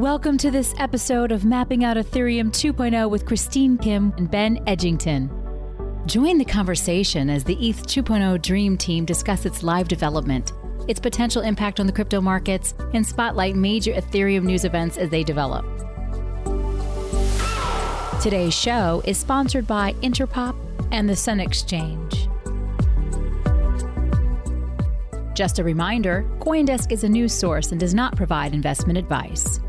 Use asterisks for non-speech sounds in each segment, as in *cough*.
Welcome to this episode of Mapping Out Ethereum 2.0 with Christine Kim and Ben Edgington. Join the conversation as the ETH 2.0 Dream Team discuss its live development, its potential impact on the crypto markets, and spotlight major Ethereum news events as they develop. Today's show is sponsored by Interpop and the Sun Exchange. Just a reminder Coindesk is a news source and does not provide investment advice.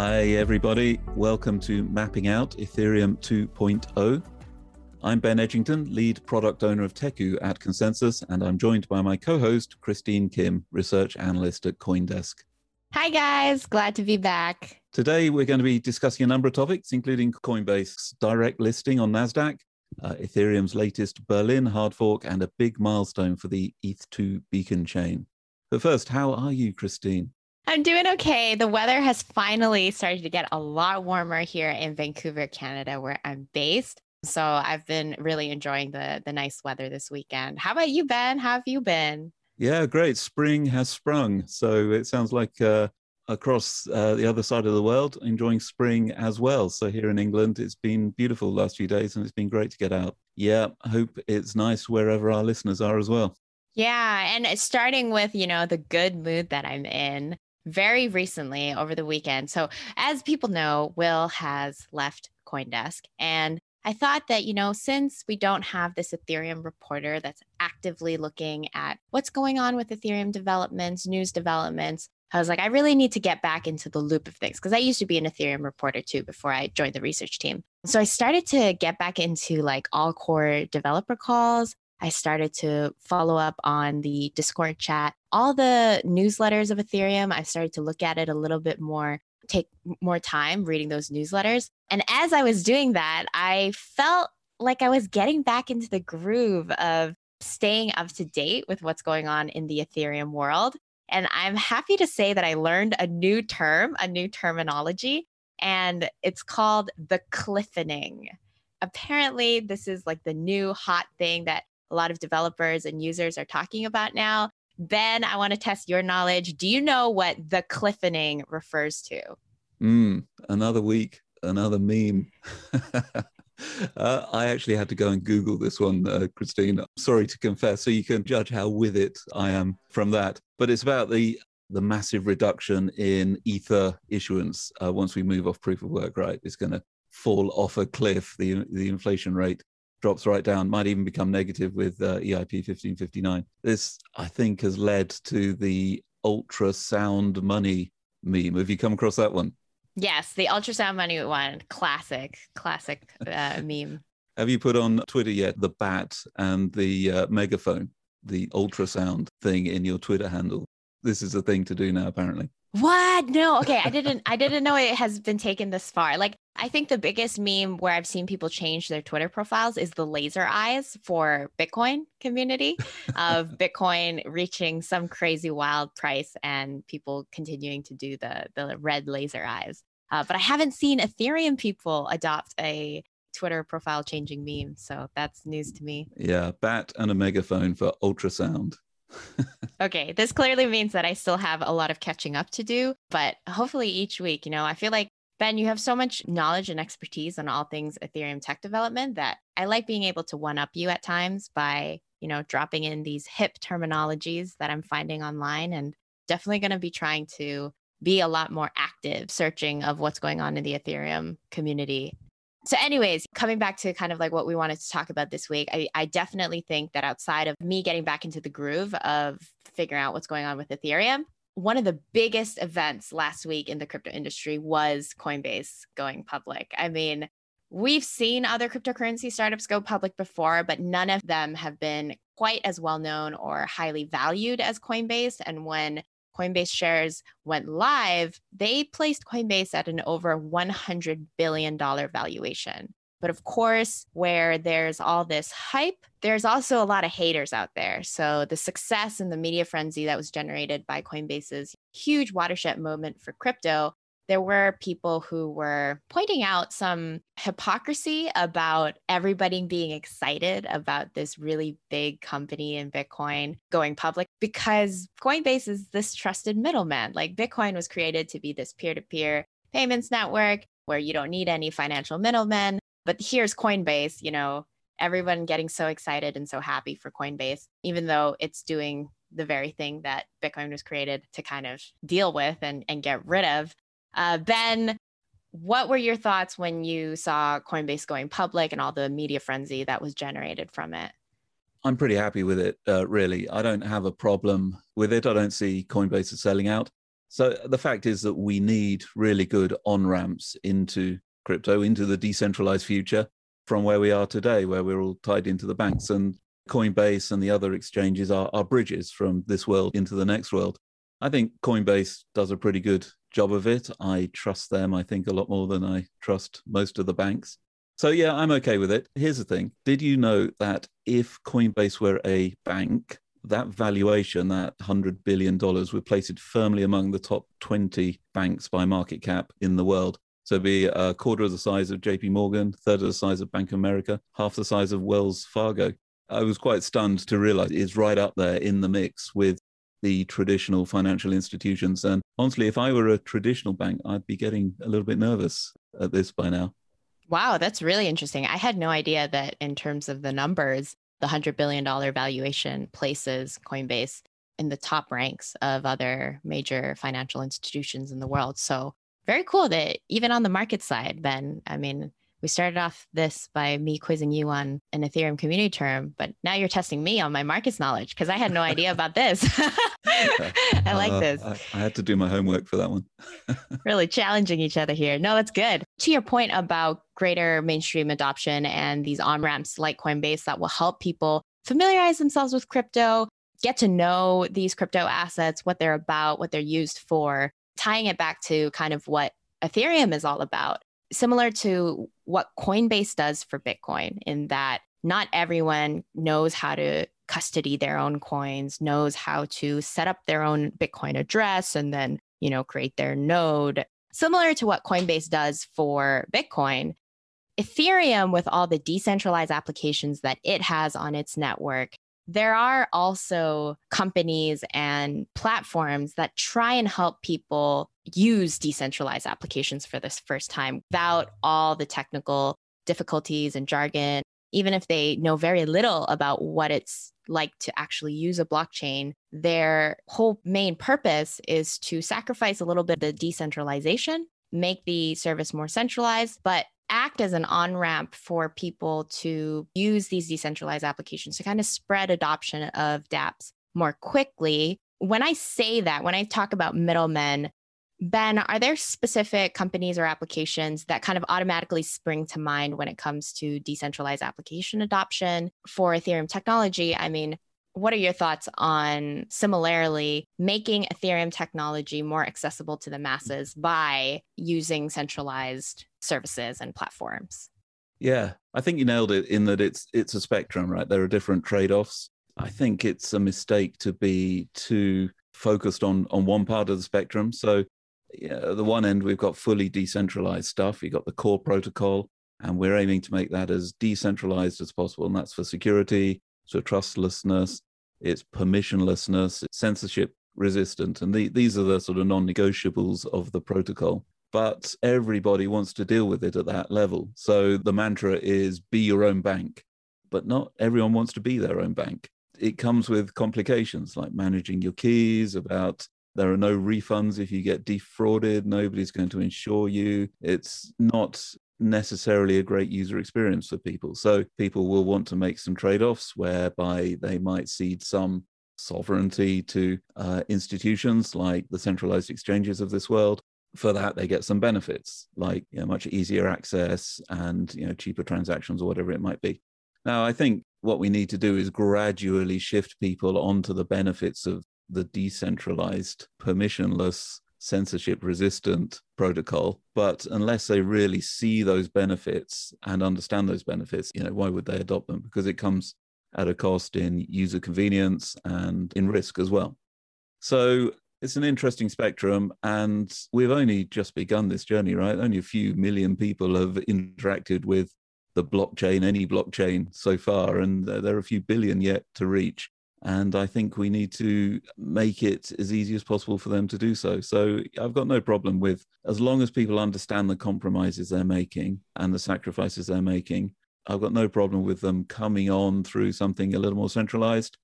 Hi, everybody. Welcome to Mapping Out Ethereum 2.0. I'm Ben Edgington, lead product owner of Teku at ConsenSys, and I'm joined by my co host, Christine Kim, research analyst at Coindesk. Hi, guys. Glad to be back. Today, we're going to be discussing a number of topics, including Coinbase's direct listing on NASDAQ, uh, Ethereum's latest Berlin hard fork, and a big milestone for the ETH2 beacon chain. But first, how are you, Christine? I'm doing okay. The weather has finally started to get a lot warmer here in Vancouver, Canada, where I'm based. So I've been really enjoying the the nice weather this weekend. How about you, Ben? How have you been? Yeah, great. Spring has sprung. So it sounds like uh, across uh, the other side of the world, enjoying spring as well. So here in England, it's been beautiful the last few days and it's been great to get out. Yeah, I hope it's nice wherever our listeners are as well. Yeah, and starting with, you know, the good mood that I'm in very recently over the weekend. So, as people know, Will has left Coindesk. And I thought that, you know, since we don't have this Ethereum reporter that's actively looking at what's going on with Ethereum developments, news developments, I was like, I really need to get back into the loop of things because I used to be an Ethereum reporter too before I joined the research team. So I started to get back into like all core developer calls. I started to follow up on the Discord chat, all the newsletters of Ethereum. I started to look at it a little bit more, take more time reading those newsletters. And as I was doing that, I felt like I was getting back into the groove of staying up to date with what's going on in the Ethereum world. And I'm happy to say that I learned a new term, a new terminology, and it's called the cliffening. Apparently, this is like the new hot thing that a lot of developers and users are talking about now. Ben, I want to test your knowledge. Do you know what the cliffening refers to? Mm, another week, another meme. *laughs* uh, I actually had to go and Google this one, uh, Christine. Sorry to confess, so you can judge how with it I am from that. But it's about the the massive reduction in ether issuance uh, once we move off proof of work. Right, it's going to fall off a cliff. The the inflation rate drops right down, might even become negative with uh, EIP 1559. This, I think, has led to the ultrasound money meme. Have you come across that one? Yes, the ultrasound money one. Classic, classic uh, *laughs* meme. Have you put on Twitter yet the bat and the uh, megaphone, the ultrasound thing in your Twitter handle? This is a thing to do now, apparently. What? No. Okay. I didn't I didn't know it has been taken this far. Like I think the biggest meme where I've seen people change their Twitter profiles is the laser eyes for Bitcoin community of *laughs* Bitcoin reaching some crazy wild price and people continuing to do the the red laser eyes. Uh, but I haven't seen Ethereum people adopt a Twitter profile changing meme. So that's news to me. Yeah, bat and a megaphone for ultrasound okay, this clearly means that I still have a lot of catching up to do, but hopefully each week, you know, I feel like Ben, you have so much knowledge and expertise on all things Ethereum tech development that I like being able to one up you at times by, you know, dropping in these hip terminologies that I'm finding online and definitely going to be trying to be a lot more active searching of what's going on in the Ethereum community so, anyways, coming back to kind of like what we wanted to talk about this week, I, I, definitely think that outside of me getting back into the groove of figuring out what's going on with Ethereum, one of the biggest events last week in the crypto industry was Coinbase going public. I mean, we've seen other cryptocurrency startups go public before, but none of them have been quite as well known or highly valued as Coinbase. And when Coinbase shares went live, they placed Coinbase at an over $100 billion valuation. But of course, where there's all this hype, there's also a lot of haters out there. So the success and the media frenzy that was generated by Coinbase's huge watershed moment for crypto there were people who were pointing out some hypocrisy about everybody being excited about this really big company in Bitcoin going public because Coinbase is this trusted middleman. Like Bitcoin was created to be this peer to peer payments network where you don't need any financial middlemen. But here's Coinbase, you know, everyone getting so excited and so happy for Coinbase, even though it's doing the very thing that Bitcoin was created to kind of deal with and, and get rid of. Uh, ben, what were your thoughts when you saw Coinbase going public and all the media frenzy that was generated from it? I'm pretty happy with it, uh, really. I don't have a problem with it. I don't see Coinbase as selling out. So the fact is that we need really good on ramps into crypto, into the decentralized future from where we are today, where we're all tied into the banks. And Coinbase and the other exchanges are, are bridges from this world into the next world. I think Coinbase does a pretty good job of it. I trust them, I think, a lot more than I trust most of the banks. So, yeah, I'm okay with it. Here's the thing Did you know that if Coinbase were a bank, that valuation, that $100 billion, would place it firmly among the top 20 banks by market cap in the world? So be a quarter of the size of JP Morgan, third of the size of Bank of America, half the size of Wells Fargo. I was quite stunned to realize it's right up there in the mix with the traditional financial institutions. And honestly, if I were a traditional bank, I'd be getting a little bit nervous at this by now. Wow, that's really interesting. I had no idea that in terms of the numbers, the $100 billion valuation places Coinbase in the top ranks of other major financial institutions in the world. So, very cool that even on the market side, Ben, I mean, we started off this by me quizzing you on an Ethereum community term, but now you're testing me on my markets knowledge because I had no idea about this. *laughs* I like uh, this. I, I, had to do my homework for that one. *laughs* really challenging each other here. No, that's good. To your point about greater mainstream adoption and these on ramps like Coinbase that will help people familiarize themselves with crypto, get to know these crypto assets, what they're about, what they're used for, tying it back to kind of what Ethereum is all about similar to what Coinbase does for Bitcoin, in that not everyone knows how to custody their own coins, knows how to set up their own Bitcoin address and then, you know, create their node. Similar to what Coinbase does for Bitcoin, Ethereum, with all the decentralized applications that it has on its network, there are also companies and platforms that try and help people use decentralized applications for this first time without all the technical difficulties and jargon, even if they know very little about what it's like to actually use a blockchain, their whole main purpose is to sacrifice a little bit of the decentralization, make the service more centralized, but act as an on ramp for people to use these decentralized applications to kind of spread adoption of dApps more quickly. When I say that, when I talk about middlemen, Ben, are there specific companies or applications that kind of automatically spring to mind when it comes to decentralized application adoption for Ethereum technology? I mean, what are your thoughts on similarly making Ethereum technology more accessible to the masses by using centralized services and platforms? Yeah, I think you nailed it in that it's it's a spectrum, right? There are different trade-offs. I think it's a mistake to be too focused on on one part of the spectrum. So yeah, at the one end, we've got fully decentralized stuff. You've got the core protocol, and we're aiming to make that as decentralized as possible. And that's for security, so trustlessness, it's permissionlessness, it's censorship resistant. And the, these are the sort of non negotiables of the protocol. But everybody wants to deal with it at that level. So the mantra is be your own bank, but not everyone wants to be their own bank. It comes with complications like managing your keys, about there are no refunds if you get defrauded. Nobody's going to insure you. It's not necessarily a great user experience for people. So people will want to make some trade offs whereby they might cede some sovereignty to uh, institutions like the centralized exchanges of this world. For that, they get some benefits like you know, much easier access and you know cheaper transactions or whatever it might be. Now, I think what we need to do is gradually shift people onto the benefits of the decentralized, permissionless, censorship resistant protocol. But unless they really see those benefits and understand those benefits, you know, why would they adopt them? Because it comes at a cost in user convenience and in risk as well. So it's an interesting spectrum, and we've only just begun this journey, right? Only a few million people have interacted with the blockchain, any blockchain so far, and there are a few billion yet to reach. And I think we need to make it as easy as possible for them to do so. So I've got no problem with, as long as people understand the compromises they're making and the sacrifices they're making, I've got no problem with them coming on through something a little more centralized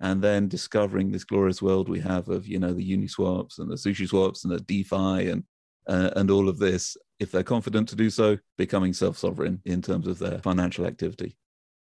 and then discovering this glorious world we have of, you know, the Uniswaps and the SushiSwaps and the DeFi and uh, and all of this, if they're confident to do so, becoming self-sovereign in terms of their financial activity.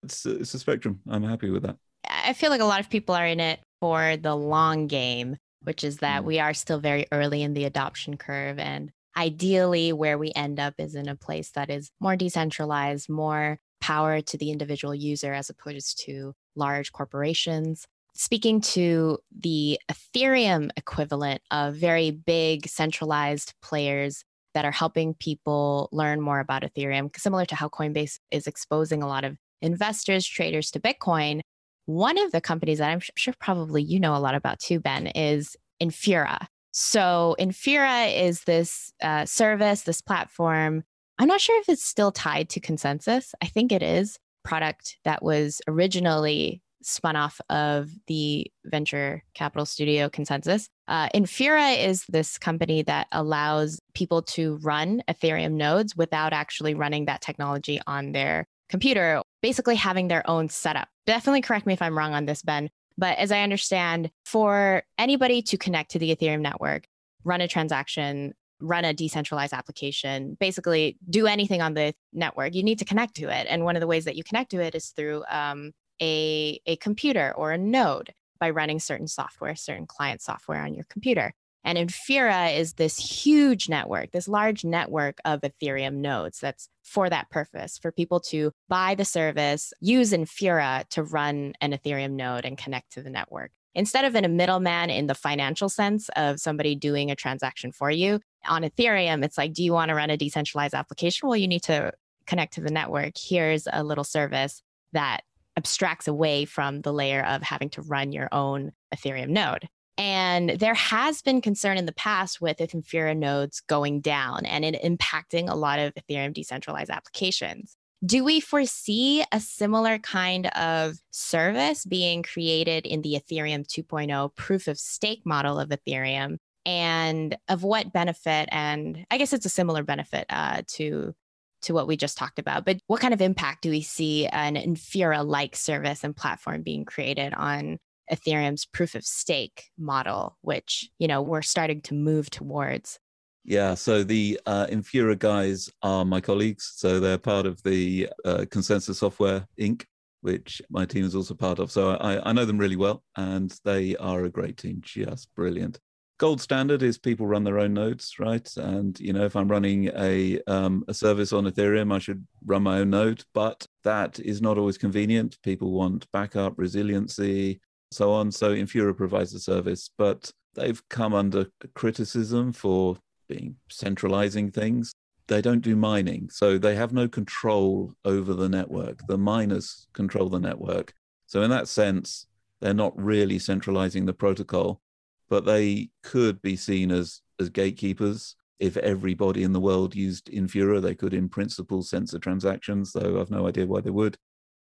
It's, it's a spectrum. I'm happy with that. I feel like a lot of people are in it for the long game, which is that mm. we are still very early in the adoption curve. And ideally, where we end up is in a place that is more decentralized, more power to the individual user as opposed to large corporations. Speaking to the Ethereum equivalent of very big centralized players that are helping people learn more about Ethereum, similar to how Coinbase is exposing a lot of investors, traders to Bitcoin. One of the companies that I'm sure probably you know a lot about too, Ben, is Infura. So, Infura is this uh, service, this platform. I'm not sure if it's still tied to ConsenSys. I think it is. Product that was originally spun off of the venture capital studio ConsenSys. Uh, Infura is this company that allows people to run Ethereum nodes without actually running that technology on their computer, basically having their own setup. Definitely correct me if I'm wrong on this, Ben. But as I understand, for anybody to connect to the Ethereum network, run a transaction, run a decentralized application, basically do anything on the network, you need to connect to it. And one of the ways that you connect to it is through um, a, a computer or a node by running certain software, certain client software on your computer. And Infura is this huge network, this large network of Ethereum nodes that's for that purpose, for people to buy the service, use Infura to run an Ethereum node and connect to the network. Instead of in a middleman in the financial sense of somebody doing a transaction for you, on Ethereum, it's like, do you want to run a decentralized application? Well, you need to connect to the network. Here's a little service that abstracts away from the layer of having to run your own Ethereum node. And there has been concern in the past with Infura nodes going down and it impacting a lot of Ethereum decentralized applications. Do we foresee a similar kind of service being created in the Ethereum 2.0 proof of stake model of Ethereum? And of what benefit? And I guess it's a similar benefit uh, to to what we just talked about. But what kind of impact do we see an Infura like service and platform being created on Ethereum's proof of stake model, which, you know, we're starting to move towards. Yeah, so the uh, Infura guys are my colleagues. So they're part of the uh, ConsenSys Software Inc., which my team is also part of. So I, I know them really well, and they are a great team, just brilliant. Gold standard is people run their own nodes, right? And you know, if I'm running a um, a service on Ethereum, I should run my own node. But that is not always convenient. People want backup, resiliency, so on. So Infura provides the service, but they've come under criticism for being centralizing things. They don't do mining, so they have no control over the network. The miners control the network. So in that sense, they're not really centralizing the protocol, but they could be seen as as gatekeepers. If everybody in the world used Infura, they could, in principle, censor transactions. Though I've no idea why they would.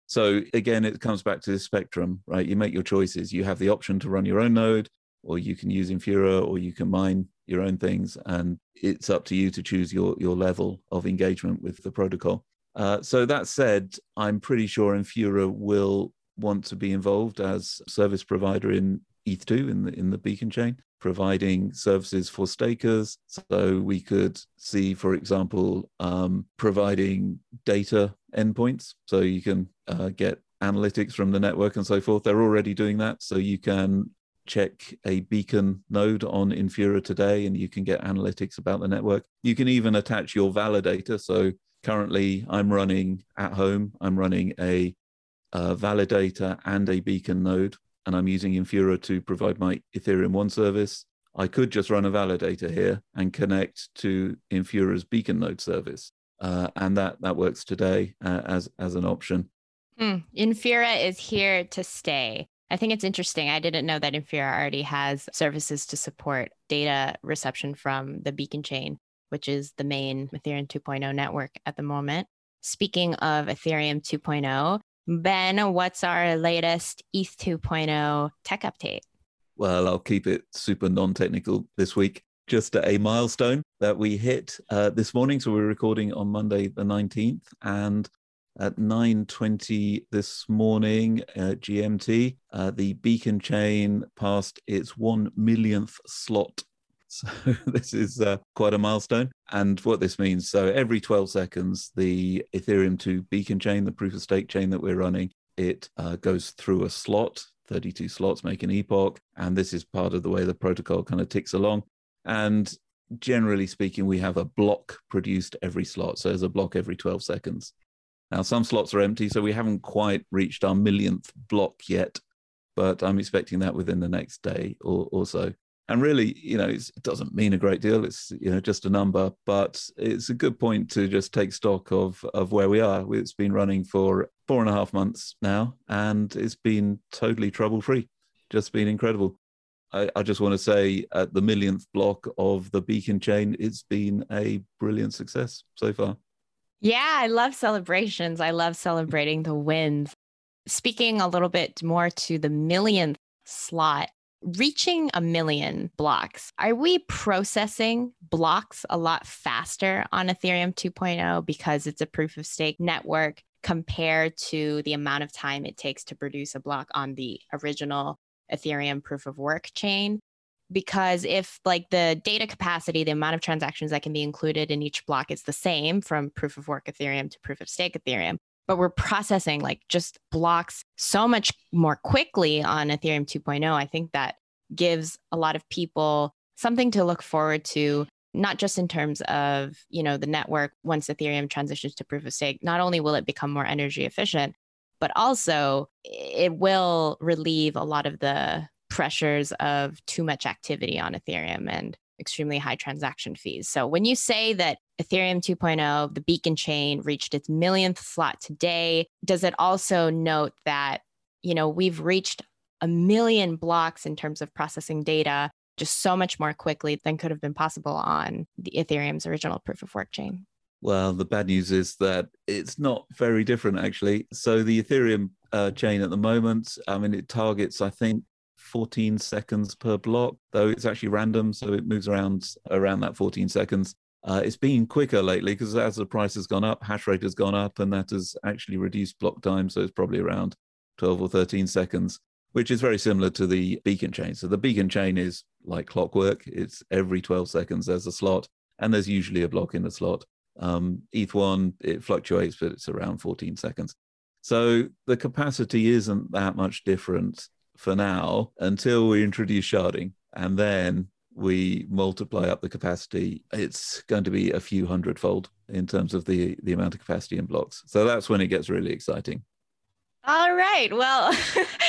So again, it comes back to the spectrum, right? You make your choices. You have the option to run your own node, or you can use Infura, or you can mine your own things, and it's up to you to choose your your level of engagement with the protocol. Uh, so that said, I'm pretty sure Infura will want to be involved as service provider in ETH2 in the in the Beacon chain, providing services for stakers. So we could see, for example, um, providing data endpoints. So you can uh, get analytics from the network and so forth. They're already doing that. So you can check a beacon node on Infura today and you can get analytics about the network. You can even attach your validator. So currently I'm running at home, I'm running a, a validator and a beacon node, and I'm using Infura to provide my Ethereum One service. I could just run a validator here and connect to Infura's beacon node service uh, and that that works today uh, as as an option. Mm, Infura is here to stay. I think it's interesting. I didn't know that Infura already has services to support data reception from the Beacon chain, which is the main Ethereum 2.0 network at the moment. Speaking of Ethereum 2.0, Ben, what's our latest ETH 2.0 tech update? Well, I'll keep it super non technical this week. Just a milestone that we hit uh, this morning. So we're recording on Monday, the 19th. And at 9.20 this morning uh, GMT, uh, the Beacon chain passed its one millionth slot *laughs* so this is uh, quite a milestone. And what this means, so every 12 seconds, the Ethereum 2 beacon chain, the proof of stake chain that we're running, it uh, goes through a slot, 32 slots make an epoch. And this is part of the way the protocol kind of ticks along. And generally speaking, we have a block produced every slot. So there's a block every 12 seconds. Now, some slots are empty, so we haven't quite reached our millionth block yet, but I'm expecting that within the next day or, or so. And really you know it doesn't mean a great deal. It's you know just a number but it's a good point to just take stock of of where we are. It's been running for four and a half months now and it's been totally trouble free just been incredible I, I just want to say at the millionth block of the beacon chain it's been a brilliant success so far. Yeah i love celebrations. I love celebrating the wins. Speaking a little bit more to the millionth slot reaching a million blocks, are we processing blocks a lot faster on Ethereum 2.0 because it's a proof of stake network compared to the amount of time it takes to produce a block on the original Ethereum proof of work chain? Because if like the data capacity, the amount of transactions that can be included in each block is the same from proof of work Ethereum to proof of stake Ethereum, but we're processing like just blocks so much more quickly on Ethereum 2.0. I think that gives a lot of people something to look forward to not just in terms of you know the network once ethereum transitions to proof of stake not only will it become more energy efficient but also it will relieve a lot of the pressures of too much activity on ethereum and extremely high transaction fees. So when you say that Ethereum 2.0, the beacon chain reached its millionth slot today, does it also note that, you know, we've reached a million blocks in terms of processing data just so much more quickly than could have been possible on the Ethereum's original proof of work chain? Well, the bad news is that it's not very different, actually. So the Ethereum uh, chain at the moment, I mean, it targets, I think, 14 seconds per block, though it's actually random, so it moves around around that 14 seconds. Uh, it's been quicker lately because as the price has gone up, hash rate has gone up, and that has actually reduced block time. So it's probably around 12 or 13 seconds, which is very similar to the beacon chain. So the beacon chain is like clockwork. It's every 12 seconds there's a slot, and there's usually a block in the slot. Um, ETH1, it fluctuates, but it's around 14 seconds. So the capacity isn't that much different for now until we introduce sharding. And then we multiply up the capacity, it's going to be a few hundredfold in terms of the, the amount of capacity in blocks. So that's when it gets really exciting. All right. Well,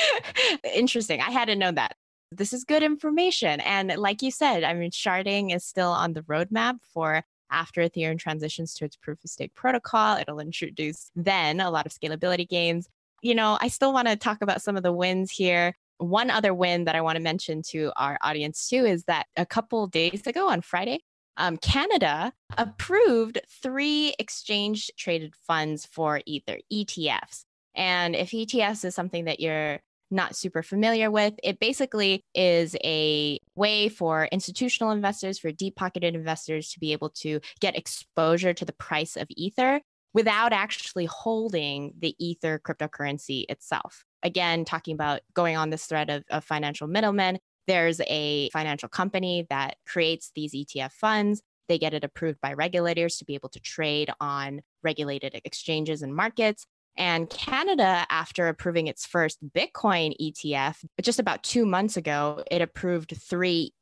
*laughs* interesting. I hadn't known that. This is good information. And like you said, I mean, sharding is still on the roadmap for after Ethereum transitions to its proof of stake protocol. It'll introduce then a lot of scalability gains you know, I still want to talk about some of the wins here. One other win that I want to mention to our audience too is that a couple days ago on Friday, um, Canada approved three exchange traded funds for Ether, ETFs. And if ETFs is something that you're not super familiar with, it basically is a way for institutional investors, for deep pocketed investors to be able to get exposure to the price of Ether without actually holding the Ether cryptocurrency itself. Again, talking about going on this thread of, of financial middlemen, there's a financial company that creates these ETF funds. They get it approved by regulators to be able to trade on regulated exchanges and markets. And Canada, after approving its first Bitcoin ETF, just about two months ago, it approved three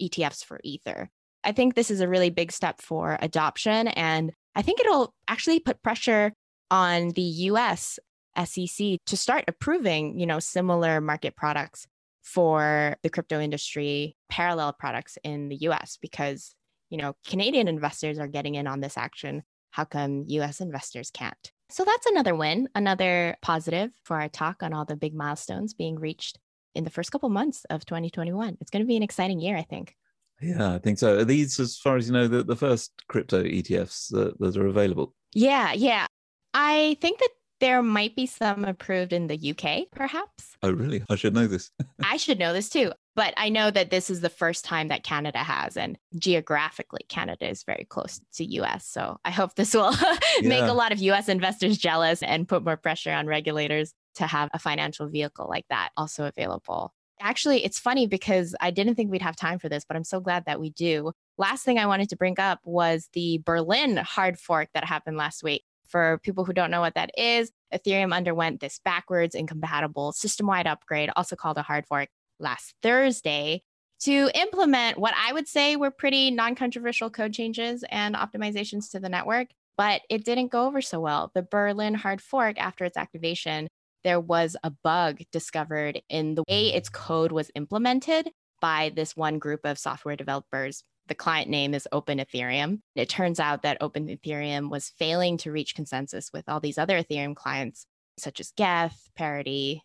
ETFs for Ether. I think this is a really big step for adoption. And I think it'll actually put pressure on the US SEC to start approving, you know, similar market products for the crypto industry, parallel products in the US because, you know, Canadian investors are getting in on this action. How come US investors can't? So that's another win, another positive for our talk on all the big milestones being reached in the first couple months of 2021. It's going to be an exciting year, I think. Yeah, I think so. Are these, as far as you know, the, the first crypto ETFs that, that are available? Yeah, yeah. I think that there might be some approved in the UK, perhaps. Oh, really? I should know this. *laughs* I should know this too. But I know that this is the first time that Canada has, and geographically, Canada is very close to US. So I hope this will *laughs* make a lot of US investors jealous and put more pressure on regulators to have a financial vehicle like that also available. Actually, it's funny because I didn't think we'd have time for this, but I'm so glad that we do. Last thing I wanted to bring up was the Berlin hard fork that happened last week. For people who don't know what that is, Ethereum underwent this backwards incompatible system wide upgrade, also called a hard fork, last Thursday to implement what I would say were pretty non controversial code changes and optimizations to the network. But it didn't go over so well. The Berlin hard fork, after its activation, there was a bug discovered in the way its code was implemented by this one group of software developers. The client name is Open Ethereum. It turns out that Open Ethereum was failing to reach consensus with all these other Ethereum clients, such as Geth, Parity.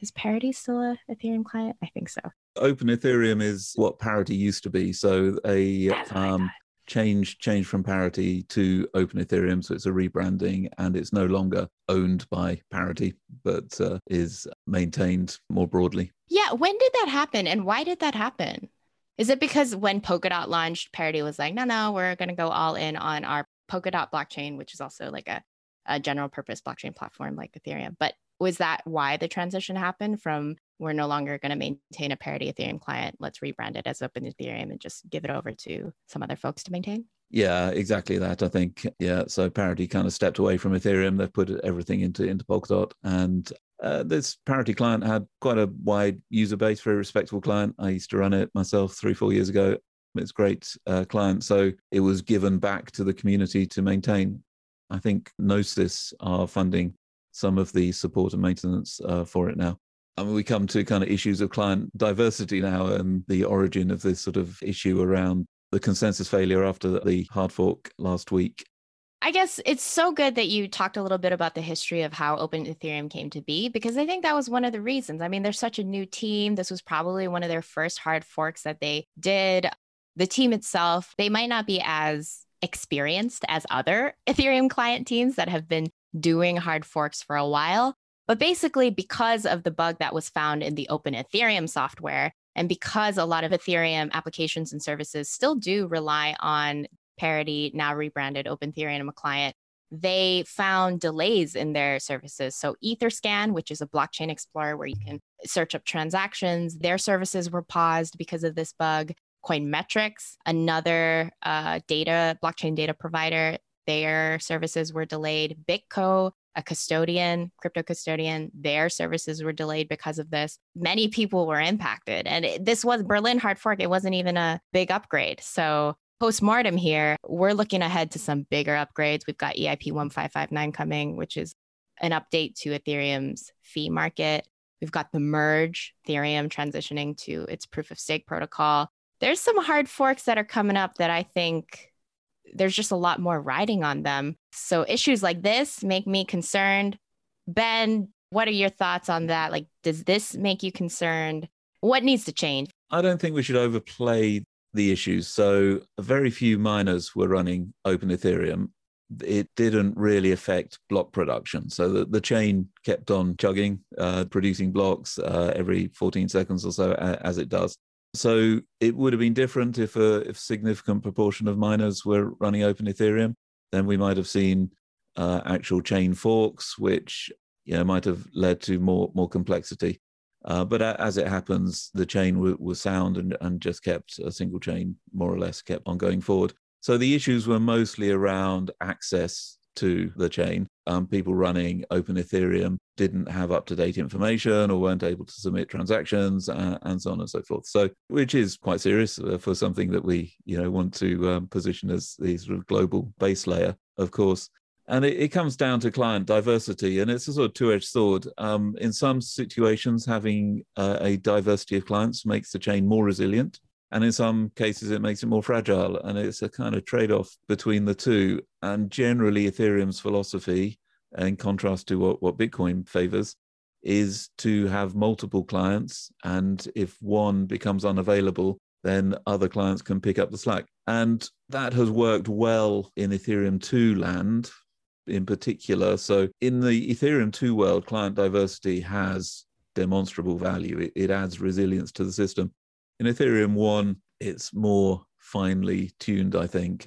Is Parity still a Ethereum client? I think so. Open Ethereum is what Parity used to be. So a um, change change from Parity to Open Ethereum. So it's a rebranding and it's no longer owned by Parity, but uh, is maintained more broadly. Yeah. When did that happen and why did that happen? Is it because when Polkadot launched, Parity was like, no, no, we're going to go all in on our Polkadot blockchain, which is also like a, a general purpose blockchain platform like Ethereum. But was that why the transition happened from we're no longer going to maintain a parity Ethereum client. Let's rebrand it as Open Ethereum and just give it over to some other folks to maintain. Yeah, exactly that. I think yeah. So Parity kind of stepped away from Ethereum. They've put everything into into Polkadot, and uh, this Parity client had quite a wide user base, very respectable client. I used to run it myself three four years ago. It's great uh, client, so it was given back to the community to maintain. I think Gnosis are funding some of the support and maintenance uh, for it now. I mean, we come to kind of issues of client diversity now and the origin of this sort of issue around the consensus failure after the hard fork last week. I guess it's so good that you talked a little bit about the history of how Open Ethereum came to be, because I think that was one of the reasons. I mean, they're such a new team. This was probably one of their first hard forks that they did. The team itself, they might not be as experienced as other Ethereum client teams that have been doing hard forks for a while. But basically, because of the bug that was found in the Open Ethereum software, and because a lot of Ethereum applications and services still do rely on Parity, now rebranded Open Ethereum client, they found delays in their services. So, Etherscan, which is a blockchain explorer where you can search up transactions, their services were paused because of this bug. Coinmetrics, another uh, data blockchain data provider, their services were delayed. BitGo, a custodian, crypto custodian, their services were delayed because of this. Many people were impacted. And it, this was Berlin hard fork. It wasn't even a big upgrade. So, post-mortem here, we're looking ahead to some bigger upgrades. We've got EIP 1559 coming, which is an update to Ethereum's fee market. We've got the merge, Ethereum transitioning to its proof of stake protocol. There's some hard forks that are coming up that I think there's just a lot more riding on them. So issues like this make me concerned. Ben, what are your thoughts on that? Like, does this make you concerned? What needs to change? I don't think we should overplay the issues. So, very few miners were running Open Ethereum. It didn't really affect block production. So, the, the chain kept on chugging, uh, producing blocks uh, every 14 seconds or so, as it does. So it would have been different if a if significant proportion of miners were running Open Ethereum. Then we might have seen uh, actual chain forks, which you know might have led to more more complexity. Uh, but as it happens, the chain w- was sound and, and just kept a single chain, more or less, kept on going forward. So the issues were mostly around access to the chain. Um, people running Open Ethereum didn't have up to date information or weren't able to submit transactions uh, and so on and so forth. So, which is quite serious uh, for something that we, you know, want to um, position as the sort of global base layer, of course. And it, it, comes down to client diversity, and it's a sort of two-edged sword. Um, in some situations, having uh, a diversity of clients makes the chain more resilient and in some cases it makes it more fragile and it's a kind of trade-off between the two and generally ethereum's philosophy in contrast to what, what bitcoin favors is to have multiple clients. And if one becomes unavailable, then other clients can pick up the slack. And that has worked well in Ethereum 2 land in particular. So, in the Ethereum 2 world, client diversity has demonstrable value. It, it adds resilience to the system. In Ethereum 1, it's more finely tuned, I think.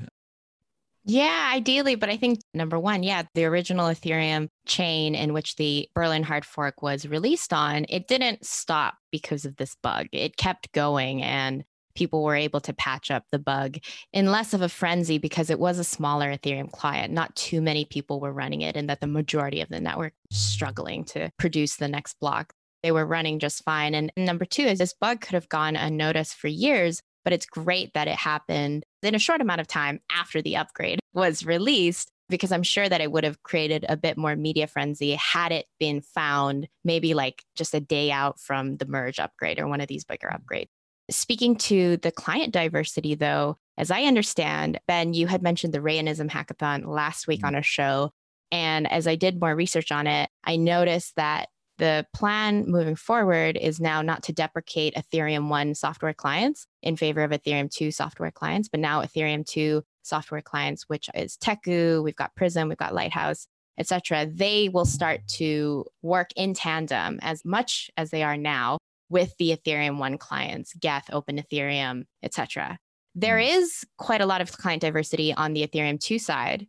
Yeah, ideally. But I think number one, yeah, the original Ethereum chain in which the Berlin hard fork was released on, it didn't stop because of this bug. It kept going and people were able to patch up the bug in less of a frenzy because it was a smaller Ethereum client. Not too many people were running it, and that the majority of the network struggling to produce the next block. They were running just fine. And number two is this bug could have gone unnoticed for years, but it's great that it happened in a short amount of time after the upgrade was released because I'm sure that it would have created a bit more media frenzy had it been found maybe like just a day out from the merge upgrade or one of these bigger upgrades. Speaking to the client diversity, though, as I understand, Ben, you had mentioned the Rayonism hackathon last week mm-hmm. on a show. And as I did more research on it, I noticed that the plan moving forward is now not to deprecate Ethereum 1 software clients in favor of Ethereum 2 software clients, but now Ethereum 2 software clients, which is Teku, we've got Prism, we've got Lighthouse, etc. They will start to work in tandem as much as they are now with the Ethereum 1 clients, Geth, Open Ethereum, etc. There hmm. is quite a lot of client diversity on the Ethereum 2 side,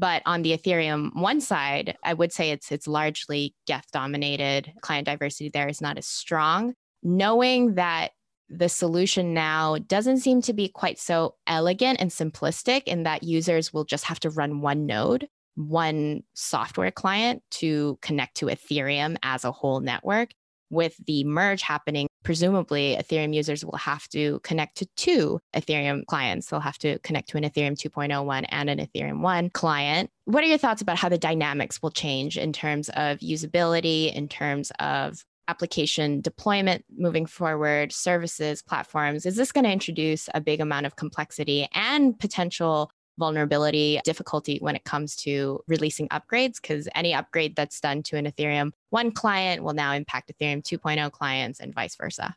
but on the Ethereum 1 side, I would say it's it's largely Geth dominated. Client diversity there is not as strong. Knowing that the solution now doesn't seem to be quite so elegant and simplistic in that users will just have to run one node, one software client to connect to Ethereum as a whole network with the merge happening, presumably Ethereum users will have to connect to two Ethereum clients. They'll have to connect to an Ethereum 2.01 and an Ethereum 1 client. What are your thoughts about how the dynamics will change in terms of usability, in terms of application deployment moving forward, services, platforms? Is this going to introduce a big amount of complexity and potential vulnerability, difficulty when it comes to releasing upgrades, because any upgrade that's done to an Ethereum 1 client will now impact Ethereum 2.0 clients and vice versa.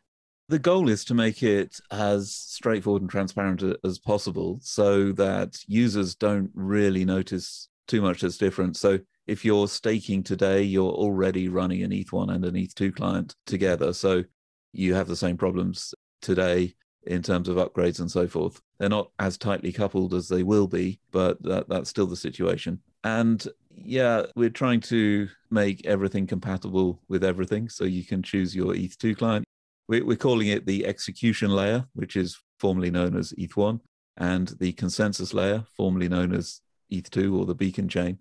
The goal is to make it as straightforward and transparent as possible so that users don't really notice too much that's different. So if you're staking today, you're already running an ETH1 and an ETH2 client together. So you have the same problems today in terms of upgrades and so forth. They're not as tightly coupled as they will be, but that, that's still the situation. And yeah, we're trying to make everything compatible with everything. So you can choose your ETH2 client. We're calling it the execution layer, which is formerly known as ETH1, and the consensus layer, formerly known as ETH2 or the beacon chain.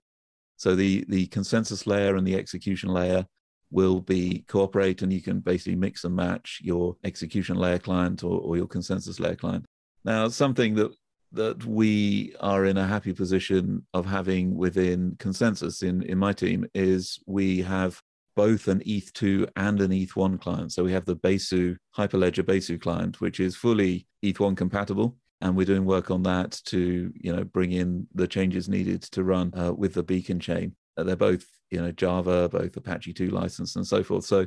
So the, the consensus layer and the execution layer will be cooperate and you can basically mix and match your execution layer client or, or your consensus layer client. Now, something that that we are in a happy position of having within ConsenSys in, in my team is we have both an ETH2 and an ETH1 client. So we have the Besu Hyperledger Besu client, which is fully ETH1 compatible. And we're doing work on that to, you know, bring in the changes needed to run uh, with the beacon chain. Uh, they're both you know Java, both Apache 2 license and so forth. So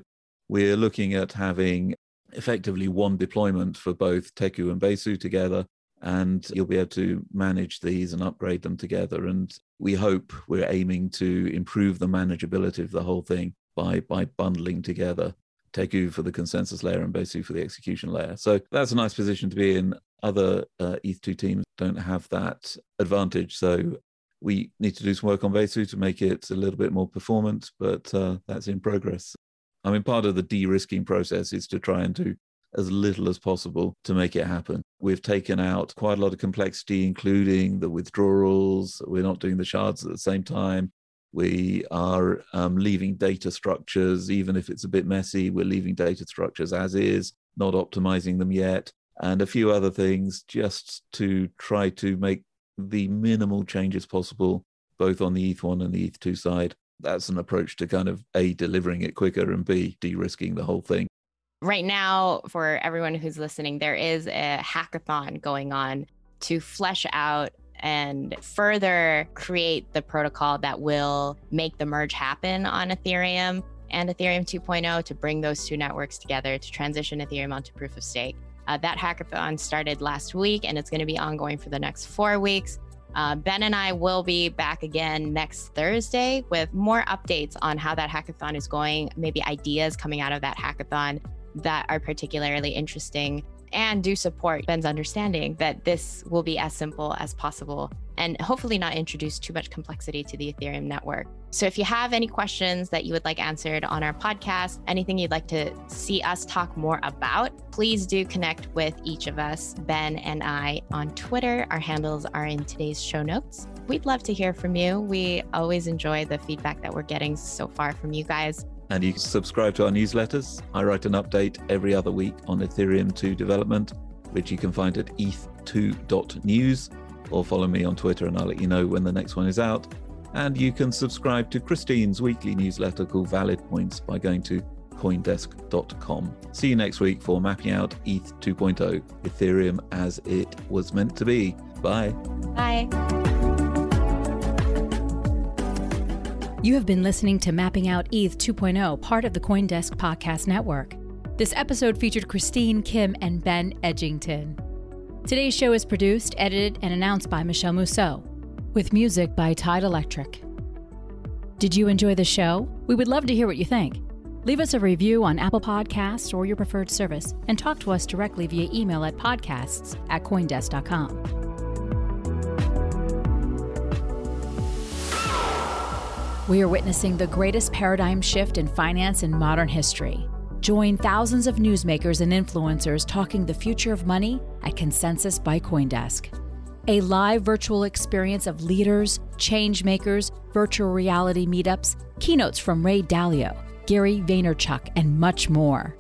we're looking at having effectively one deployment for both Teku and Besu together, and you'll be able to manage these and upgrade them together. And we hope we're aiming to improve the manageability of the whole thing by by bundling together Teku for the consensus layer and Besu for the execution layer. So that's a nice position to be in. Other uh, ETH2 teams don't have that advantage. So we need to do some work on Besu to make it a little bit more performant, but uh, that's in progress. I mean, part of the de risking process is to try and do as little as possible to make it happen. We've taken out quite a lot of complexity, including the withdrawals. We're not doing the shards at the same time. We are um, leaving data structures, even if it's a bit messy, we're leaving data structures as is, not optimizing them yet, and a few other things just to try to make the minimal changes possible, both on the ETH1 and the ETH2 side. That's an approach to kind of A, delivering it quicker, and B, de risking the whole thing. Right now, for everyone who's listening, there is a hackathon going on to flesh out and further create the protocol that will make the merge happen on Ethereum. and Ethereum 2.0 to bring those two networks together to transition Ethereum onto proof of stake. Uh, that hackathon started last week and it's going to be ongoing for the next four weeks. Uh, ben and I will be back again next Thursday with more updates on how that hackathon is going, maybe ideas coming out of that hackathon that are particularly interesting and do support Ben's understanding that this will be as simple as possible and hopefully not introduce too much complexity to the Ethereum network. So if you have any questions that you would like answered on our podcast, anything you'd like to see us talk more about, please do connect with each of us, Ben and I, on Twitter. Our handles are in today's show notes. We'd love to hear from you. We always enjoy the feedback that we're getting so far from you guys. And you can subscribe to our newsletters. I write an update every other week on Ethereum 2 development, which you can find at eth2.news or follow me on Twitter and I'll let you know when the next one is out. And you can subscribe to Christine's weekly newsletter called Valid Points by going to coindesk.com. See you next week for mapping out ETH 2.0, Ethereum as it was meant to be. Bye. Bye. You have been listening to Mapping Out ETH 2.0, part of the Coindesk Podcast Network. This episode featured Christine Kim and Ben Edgington. Today's show is produced, edited, and announced by Michele Musso, with music by Tide Electric. Did you enjoy the show? We would love to hear what you think. Leave us a review on Apple Podcasts or your preferred service, and talk to us directly via email at podcasts at coindesk.com. We are witnessing the greatest paradigm shift in finance in modern history. Join thousands of newsmakers and influencers talking the future of money at Consensus by Coindesk. A live virtual experience of leaders, change makers, virtual reality meetups, keynotes from Ray Dalio, Gary Vaynerchuk, and much more.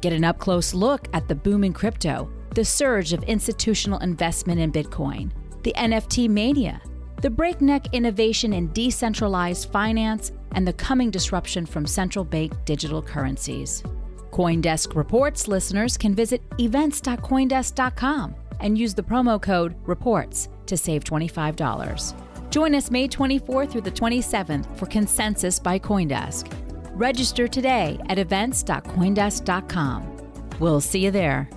Get an up close look at the boom in crypto, the surge of institutional investment in Bitcoin, the NFT mania, the breakneck innovation in decentralized finance, and the coming disruption from central bank digital currencies. Coindesk Reports listeners can visit events.coindesk.com and use the promo code REPORTS to save $25. Join us May 24th through the 27th for Consensus by Coindesk. Register today at events.coindesk.com. We'll see you there.